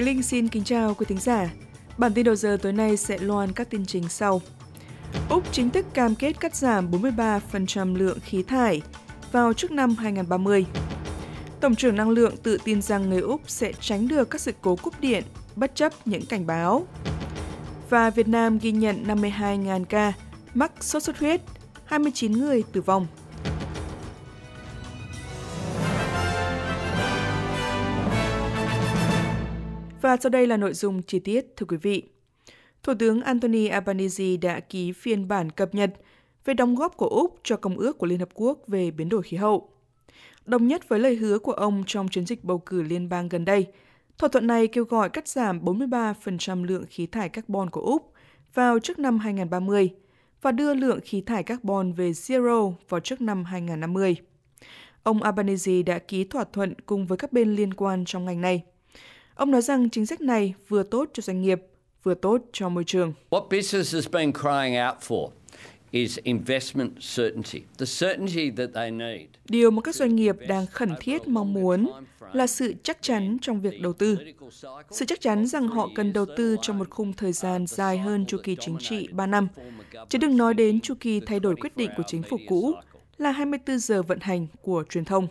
Khánh Linh xin kính chào quý thính giả. Bản tin đầu giờ tối nay sẽ loan các tin chính sau. Úc chính thức cam kết cắt giảm 43% lượng khí thải vào trước năm 2030. Tổng trưởng năng lượng tự tin rằng người Úc sẽ tránh được các sự cố cúp điện bất chấp những cảnh báo. Và Việt Nam ghi nhận 52.000 ca mắc sốt xuất huyết, 29 người tử vong. Và sau đây là nội dung chi tiết, thưa quý vị. Thủ tướng Anthony Albanese đã ký phiên bản cập nhật về đóng góp của Úc cho Công ước của Liên Hợp Quốc về biến đổi khí hậu. Đồng nhất với lời hứa của ông trong chiến dịch bầu cử liên bang gần đây, thỏa thuận này kêu gọi cắt giảm 43% lượng khí thải carbon của Úc vào trước năm 2030 và đưa lượng khí thải carbon về zero vào trước năm 2050. Ông Albanese đã ký thỏa thuận cùng với các bên liên quan trong ngành này. Ông nói rằng chính sách này vừa tốt cho doanh nghiệp, vừa tốt cho môi trường. What business has been crying out for is investment certainty, the certainty that they need. Điều mà các doanh nghiệp đang khẩn thiết mong muốn là sự chắc chắn trong việc đầu tư. Sự chắc chắn rằng họ cần đầu tư trong một khung thời gian dài hơn chu kỳ chính trị 3 năm, chứ đừng nói đến chu kỳ thay đổi quyết định của chính phủ cũ là 24 giờ vận hành của truyền thông.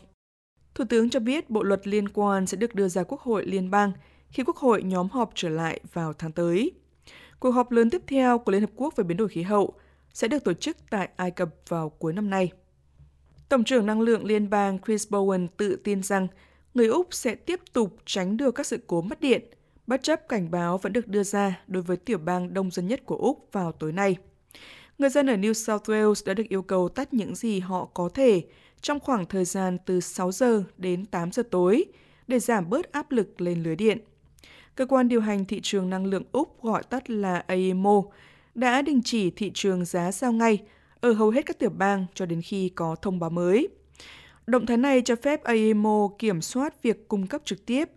Thủ tướng cho biết bộ luật liên quan sẽ được đưa ra Quốc hội liên bang khi Quốc hội nhóm họp trở lại vào tháng tới. Cuộc họp lớn tiếp theo của Liên Hợp Quốc về biến đổi khí hậu sẽ được tổ chức tại Ai Cập vào cuối năm nay. Tổng trưởng năng lượng liên bang Chris Bowen tự tin rằng người Úc sẽ tiếp tục tránh được các sự cố mất điện, bất chấp cảnh báo vẫn được đưa ra đối với tiểu bang đông dân nhất của Úc vào tối nay. Người dân ở New South Wales đã được yêu cầu tắt những gì họ có thể trong khoảng thời gian từ 6 giờ đến 8 giờ tối để giảm bớt áp lực lên lưới điện. Cơ quan điều hành thị trường năng lượng Úc gọi tắt là AEMO đã đình chỉ thị trường giá giao ngay ở hầu hết các tiểu bang cho đến khi có thông báo mới. Động thái này cho phép AEMO kiểm soát việc cung cấp trực tiếp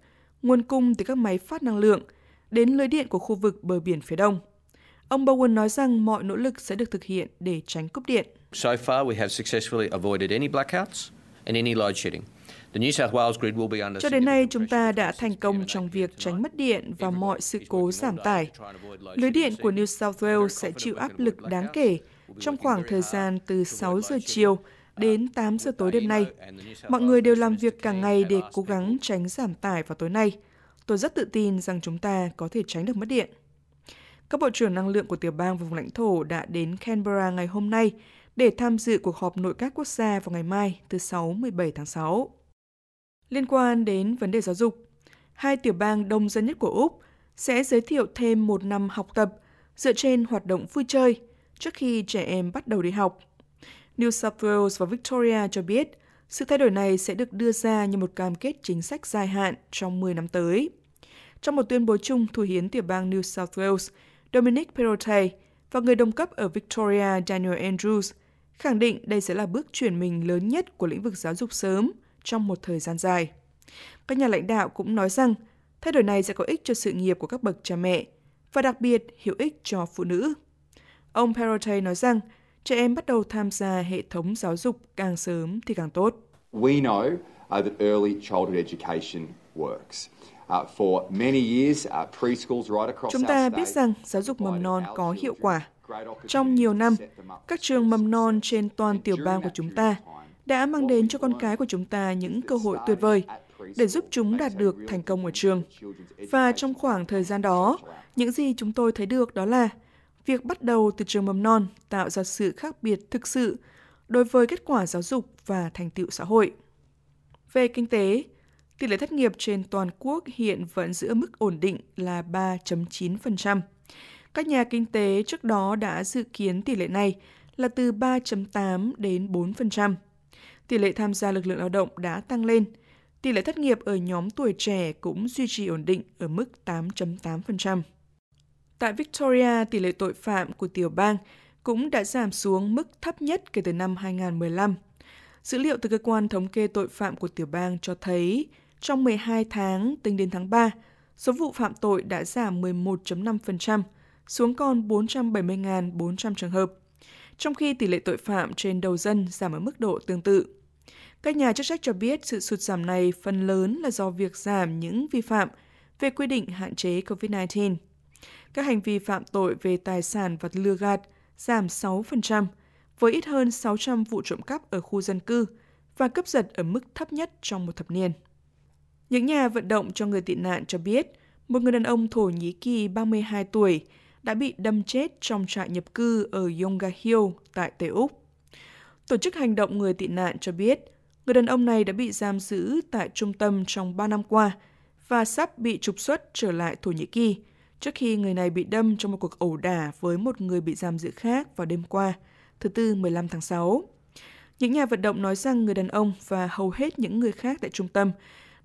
nguồn cung từ các máy phát năng lượng đến lưới điện của khu vực bờ biển phía đông. Ông Bowen nói rằng mọi nỗ lực sẽ được thực hiện để tránh cúp điện. So far we have successfully avoided any blackouts and any load shedding. Cho đến nay, chúng ta đã thành công trong việc tránh mất điện và mọi sự cố giảm tải. Lưới điện của New South Wales sẽ chịu áp lực đáng kể trong khoảng thời gian từ 6 giờ chiều đến 8 giờ tối đêm nay. Mọi người đều làm việc cả ngày để cố gắng tránh giảm tải vào tối nay. Tôi rất tự tin rằng chúng ta có thể tránh được mất điện. Các bộ trưởng năng lượng của tiểu bang và vùng lãnh thổ đã đến Canberra ngày hôm nay để tham dự cuộc họp nội các quốc gia vào ngày mai thứ Sáu 17 tháng 6. Liên quan đến vấn đề giáo dục, hai tiểu bang đông dân nhất của Úc sẽ giới thiệu thêm một năm học tập dựa trên hoạt động vui chơi trước khi trẻ em bắt đầu đi học. New South Wales và Victoria cho biết sự thay đổi này sẽ được đưa ra như một cam kết chính sách dài hạn trong 10 năm tới. Trong một tuyên bố chung, Thủ hiến tiểu bang New South Wales, Dominic Perrottet và người đồng cấp ở Victoria Daniel Andrews khẳng định đây sẽ là bước chuyển mình lớn nhất của lĩnh vực giáo dục sớm trong một thời gian dài. Các nhà lãnh đạo cũng nói rằng thay đổi này sẽ có ích cho sự nghiệp của các bậc cha mẹ và đặc biệt hữu ích cho phụ nữ. Ông Perrottet nói rằng trẻ em bắt đầu tham gia hệ thống giáo dục càng sớm thì càng tốt. We know uh, that early childhood education works. Chúng ta biết rằng giáo dục mầm non có hiệu quả. Trong nhiều năm, các trường mầm non trên toàn tiểu bang của chúng ta đã mang đến cho con cái của chúng ta những cơ hội tuyệt vời để giúp chúng đạt được thành công ở trường. Và trong khoảng thời gian đó, những gì chúng tôi thấy được đó là việc bắt đầu từ trường mầm non tạo ra sự khác biệt thực sự đối với kết quả giáo dục và thành tựu xã hội. Về kinh tế, tỷ lệ thất nghiệp trên toàn quốc hiện vẫn giữ mức ổn định là 3.9%. Các nhà kinh tế trước đó đã dự kiến tỷ lệ này là từ 3.8 đến 4%. Tỷ lệ tham gia lực lượng lao động đã tăng lên. Tỷ lệ thất nghiệp ở nhóm tuổi trẻ cũng duy trì ổn định ở mức 8.8%. Tại Victoria, tỷ lệ tội phạm của tiểu bang cũng đã giảm xuống mức thấp nhất kể từ năm 2015. Dữ liệu từ cơ quan thống kê tội phạm của tiểu bang cho thấy trong 12 tháng tính đến tháng 3, số vụ phạm tội đã giảm 11.5%, xuống còn 470.400 trường hợp, trong khi tỷ lệ tội phạm trên đầu dân giảm ở mức độ tương tự. Các nhà chức trách cho biết sự sụt giảm này phần lớn là do việc giảm những vi phạm về quy định hạn chế COVID-19. Các hành vi phạm tội về tài sản và lừa gạt giảm 6%, với ít hơn 600 vụ trộm cắp ở khu dân cư và cướp giật ở mức thấp nhất trong một thập niên. Những nhà vận động cho người tị nạn cho biết, một người đàn ông Thổ Nhĩ Kỳ 32 tuổi đã bị đâm chết trong trại nhập cư ở Yonga Hill tại Tây Úc. Tổ chức hành động người tị nạn cho biết, người đàn ông này đã bị giam giữ tại trung tâm trong 3 năm qua và sắp bị trục xuất trở lại Thổ Nhĩ Kỳ trước khi người này bị đâm trong một cuộc ẩu đả với một người bị giam giữ khác vào đêm qua, thứ Tư 15 tháng 6. Những nhà vận động nói rằng người đàn ông và hầu hết những người khác tại trung tâm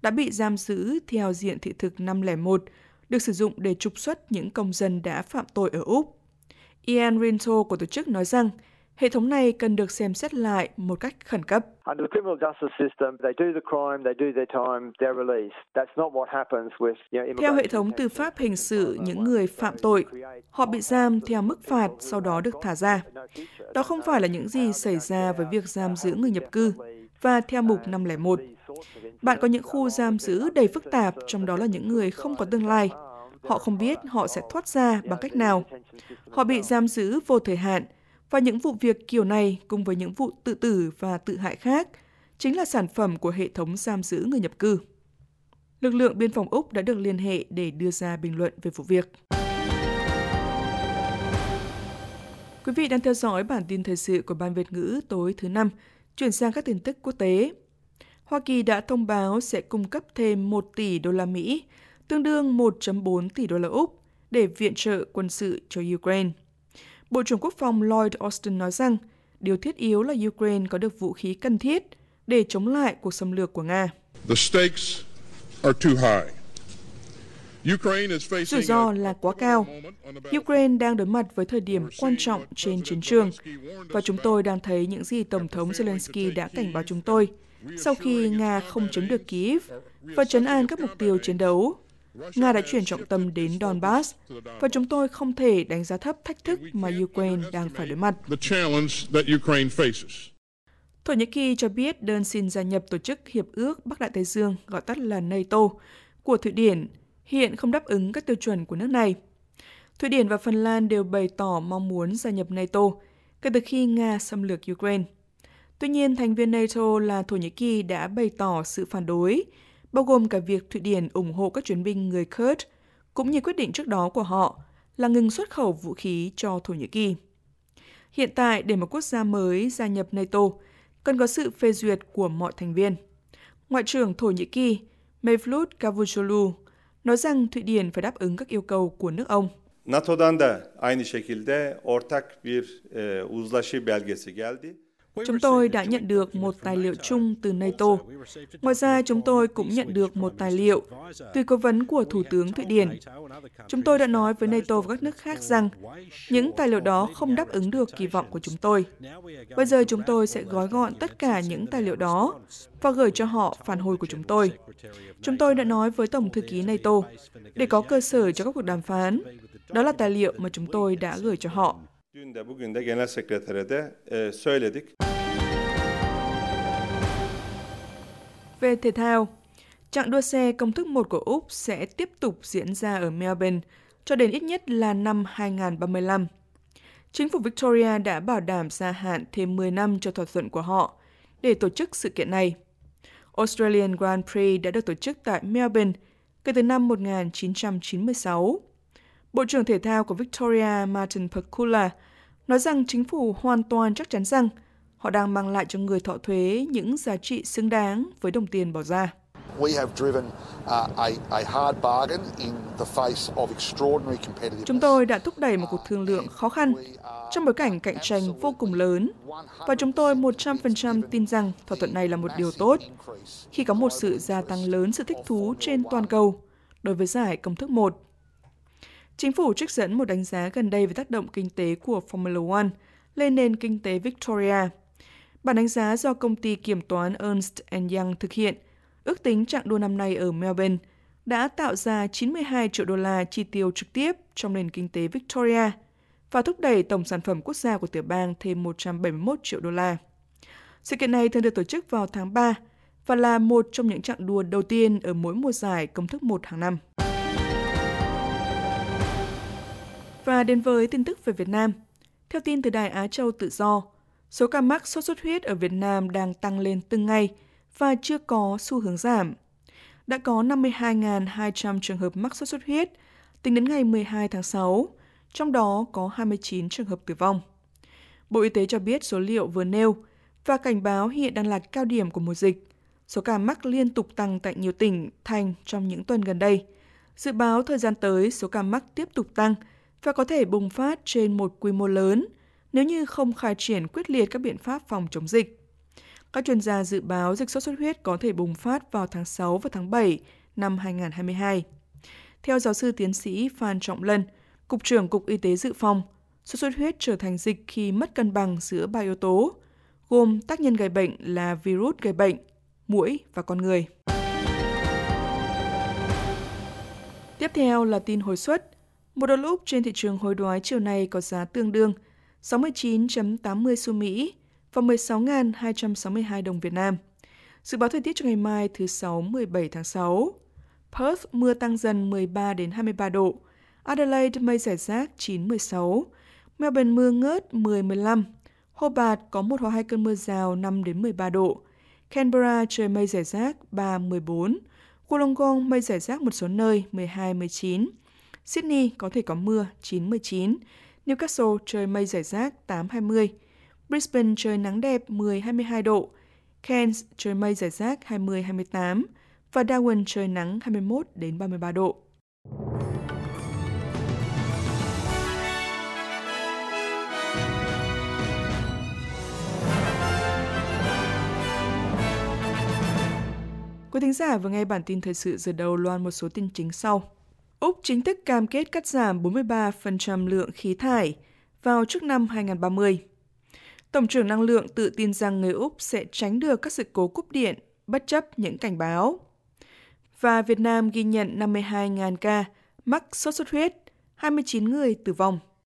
đã bị giam giữ theo diện thị thực 501, được sử dụng để trục xuất những công dân đã phạm tội ở Úc. Ian Rinto của tổ chức nói rằng hệ thống này cần được xem xét lại một cách khẩn cấp. Theo hệ thống tư pháp hình sự, những người phạm tội, họ bị giam theo mức phạt, sau đó được thả ra. Đó không phải là những gì xảy ra với việc giam giữ người nhập cư, và theo mục 501. Bạn có những khu giam giữ đầy phức tạp, trong đó là những người không có tương lai. Họ không biết họ sẽ thoát ra bằng cách nào. Họ bị giam giữ vô thời hạn, và những vụ việc kiểu này cùng với những vụ tự tử và tự hại khác chính là sản phẩm của hệ thống giam giữ người nhập cư. Lực lượng biên phòng Úc đã được liên hệ để đưa ra bình luận về vụ việc. Quý vị đang theo dõi bản tin thời sự của Ban Việt ngữ tối thứ năm, chuyển sang các tin tức quốc tế. Hoa Kỳ đã thông báo sẽ cung cấp thêm 1 tỷ đô la Mỹ, tương đương 1.4 tỷ đô la Úc, để viện trợ quân sự cho Ukraine. Bộ trưởng Quốc phòng Lloyd Austin nói rằng điều thiết yếu là Ukraine có được vũ khí cần thiết để chống lại cuộc xâm lược của Nga. The stakes are too high. Rủi ro là quá cao. Ukraine đang đối mặt với thời điểm quan trọng trên chiến trường và chúng tôi đang thấy những gì Tổng thống Zelensky đã cảnh báo chúng tôi sau khi Nga không chiếm được Kyiv và chấn an các mục tiêu chiến đấu Nga đã chuyển trọng tâm đến Donbass và chúng tôi không thể đánh giá thấp thách thức mà Ukraine đang phải đối mặt. Thổ Nhĩ Kỳ cho biết đơn xin gia nhập Tổ chức Hiệp ước Bắc Đại Tây Dương, gọi tắt là NATO, của Thụy Điển hiện không đáp ứng các tiêu chuẩn của nước này. Thụy Điển và Phần Lan đều bày tỏ mong muốn gia nhập NATO kể từ khi Nga xâm lược Ukraine. Tuy nhiên, thành viên NATO là Thổ Nhĩ Kỳ đã bày tỏ sự phản đối bao gồm cả việc Thụy Điển ủng hộ các chuyến binh người Kurd, cũng như quyết định trước đó của họ là ngừng xuất khẩu vũ khí cho Thổ Nhĩ Kỳ. Hiện tại, để một quốc gia mới gia nhập NATO, cần có sự phê duyệt của mọi thành viên. Ngoại trưởng Thổ Nhĩ Kỳ Mevlut Cavusoglu nói rằng Thụy Điển phải đáp ứng các yêu cầu của nước ông. NATO'dan da aynı şekilde ortak bir e, uzlaşı belgesi geldi. Chúng tôi đã nhận được một tài liệu chung từ NATO. Ngoài ra, chúng tôi cũng nhận được một tài liệu từ cố vấn của Thủ tướng Thụy Điển. Chúng tôi đã nói với NATO và các nước khác rằng những tài liệu đó không đáp ứng được kỳ vọng của chúng tôi. Bây giờ chúng tôi sẽ gói gọn tất cả những tài liệu đó và gửi cho họ phản hồi của chúng tôi. Chúng tôi đã nói với Tổng thư ký NATO để có cơ sở cho các cuộc đàm phán. Đó là tài liệu mà chúng tôi đã gửi cho họ. Dün de bugün de genel sekretere de e, söyledik. Về thể thao, chặng đua xe công thức 1 của Úc sẽ tiếp tục diễn ra ở Melbourne cho đến ít nhất là năm 2035. Chính phủ Victoria đã bảo đảm gia hạn thêm 10 năm cho thỏa thuận của họ để tổ chức sự kiện này. Australian Grand Prix đã được tổ chức tại Melbourne kể từ năm 1996. Bộ trưởng Thể thao của Victoria Martin Pakula nói rằng chính phủ hoàn toàn chắc chắn rằng họ đang mang lại cho người thọ thuế những giá trị xứng đáng với đồng tiền bỏ ra. Chúng tôi đã thúc đẩy một cuộc thương lượng khó khăn trong bối cảnh cạnh tranh vô cùng lớn. Và chúng tôi 100% tin rằng thỏa thuận này là một điều tốt khi có một sự gia tăng lớn sự thích thú trên toàn cầu đối với giải công thức 1 Chính phủ trích dẫn một đánh giá gần đây về tác động kinh tế của Formula One lên nền kinh tế Victoria. Bản đánh giá do công ty kiểm toán Ernst Young thực hiện, ước tính trạng đua năm nay ở Melbourne đã tạo ra 92 triệu đô la chi tiêu trực tiếp trong nền kinh tế Victoria và thúc đẩy tổng sản phẩm quốc gia của tiểu bang thêm 171 triệu đô la. Sự kiện này thường được tổ chức vào tháng 3 và là một trong những trạng đua đầu tiên ở mỗi mùa giải công thức 1 hàng năm. Và đến với tin tức về Việt Nam. Theo tin từ Đài Á Châu Tự Do, số ca mắc sốt xuất huyết ở Việt Nam đang tăng lên từng ngày và chưa có xu hướng giảm. Đã có 52.200 trường hợp mắc sốt xuất huyết tính đến ngày 12 tháng 6, trong đó có 29 trường hợp tử vong. Bộ Y tế cho biết số liệu vừa nêu và cảnh báo hiện đang là cao điểm của mùa dịch. Số ca mắc liên tục tăng tại nhiều tỉnh, thành trong những tuần gần đây. Dự báo thời gian tới số ca mắc tiếp tục tăng và có thể bùng phát trên một quy mô lớn nếu như không khai triển quyết liệt các biện pháp phòng chống dịch. Các chuyên gia dự báo dịch sốt xuất huyết có thể bùng phát vào tháng 6 và tháng 7 năm 2022. Theo giáo sư tiến sĩ Phan Trọng Lân, Cục trưởng Cục Y tế Dự phòng, sốt xuất huyết trở thành dịch khi mất cân bằng giữa ba yếu tố, gồm tác nhân gây bệnh là virus gây bệnh, mũi và con người. Tiếp theo là tin hồi xuất. Một đô la Úc trên thị trường hối đoái chiều nay có giá tương đương 69.80 xu Mỹ và 16.262 đồng Việt Nam. Dự báo thời tiết cho ngày mai, thứ Sáu 17 tháng 6. Perth, mưa tăng dần 13 đến 23 độ. Adelaide, mây rải rác 9 16. Melbourne, mưa ngớt 10 15. Hobart, có một hoặc hai cơn mưa rào 5 đến 13 độ. Canberra, trời mây rải rác 3 14. Wollongong, mây rải rác một số nơi 12 19. Sydney có thể có mưa 9 19. Newcastle trời mây rải rác 8 20. Brisbane trời nắng đẹp 10 22 độ. Cairns trời mây rải rác 20 28 và Darwin trời nắng 21 đến 33 độ. Quý thính giả vừa nghe bản tin thời sự giờ đầu loan một số tin chính sau. Úc chính thức cam kết cắt giảm 43% lượng khí thải vào trước năm 2030. Tổng trưởng năng lượng tự tin rằng người Úc sẽ tránh được các sự cố cúp điện bất chấp những cảnh báo. Và Việt Nam ghi nhận 52.000 ca mắc sốt xuất huyết, 29 người tử vong.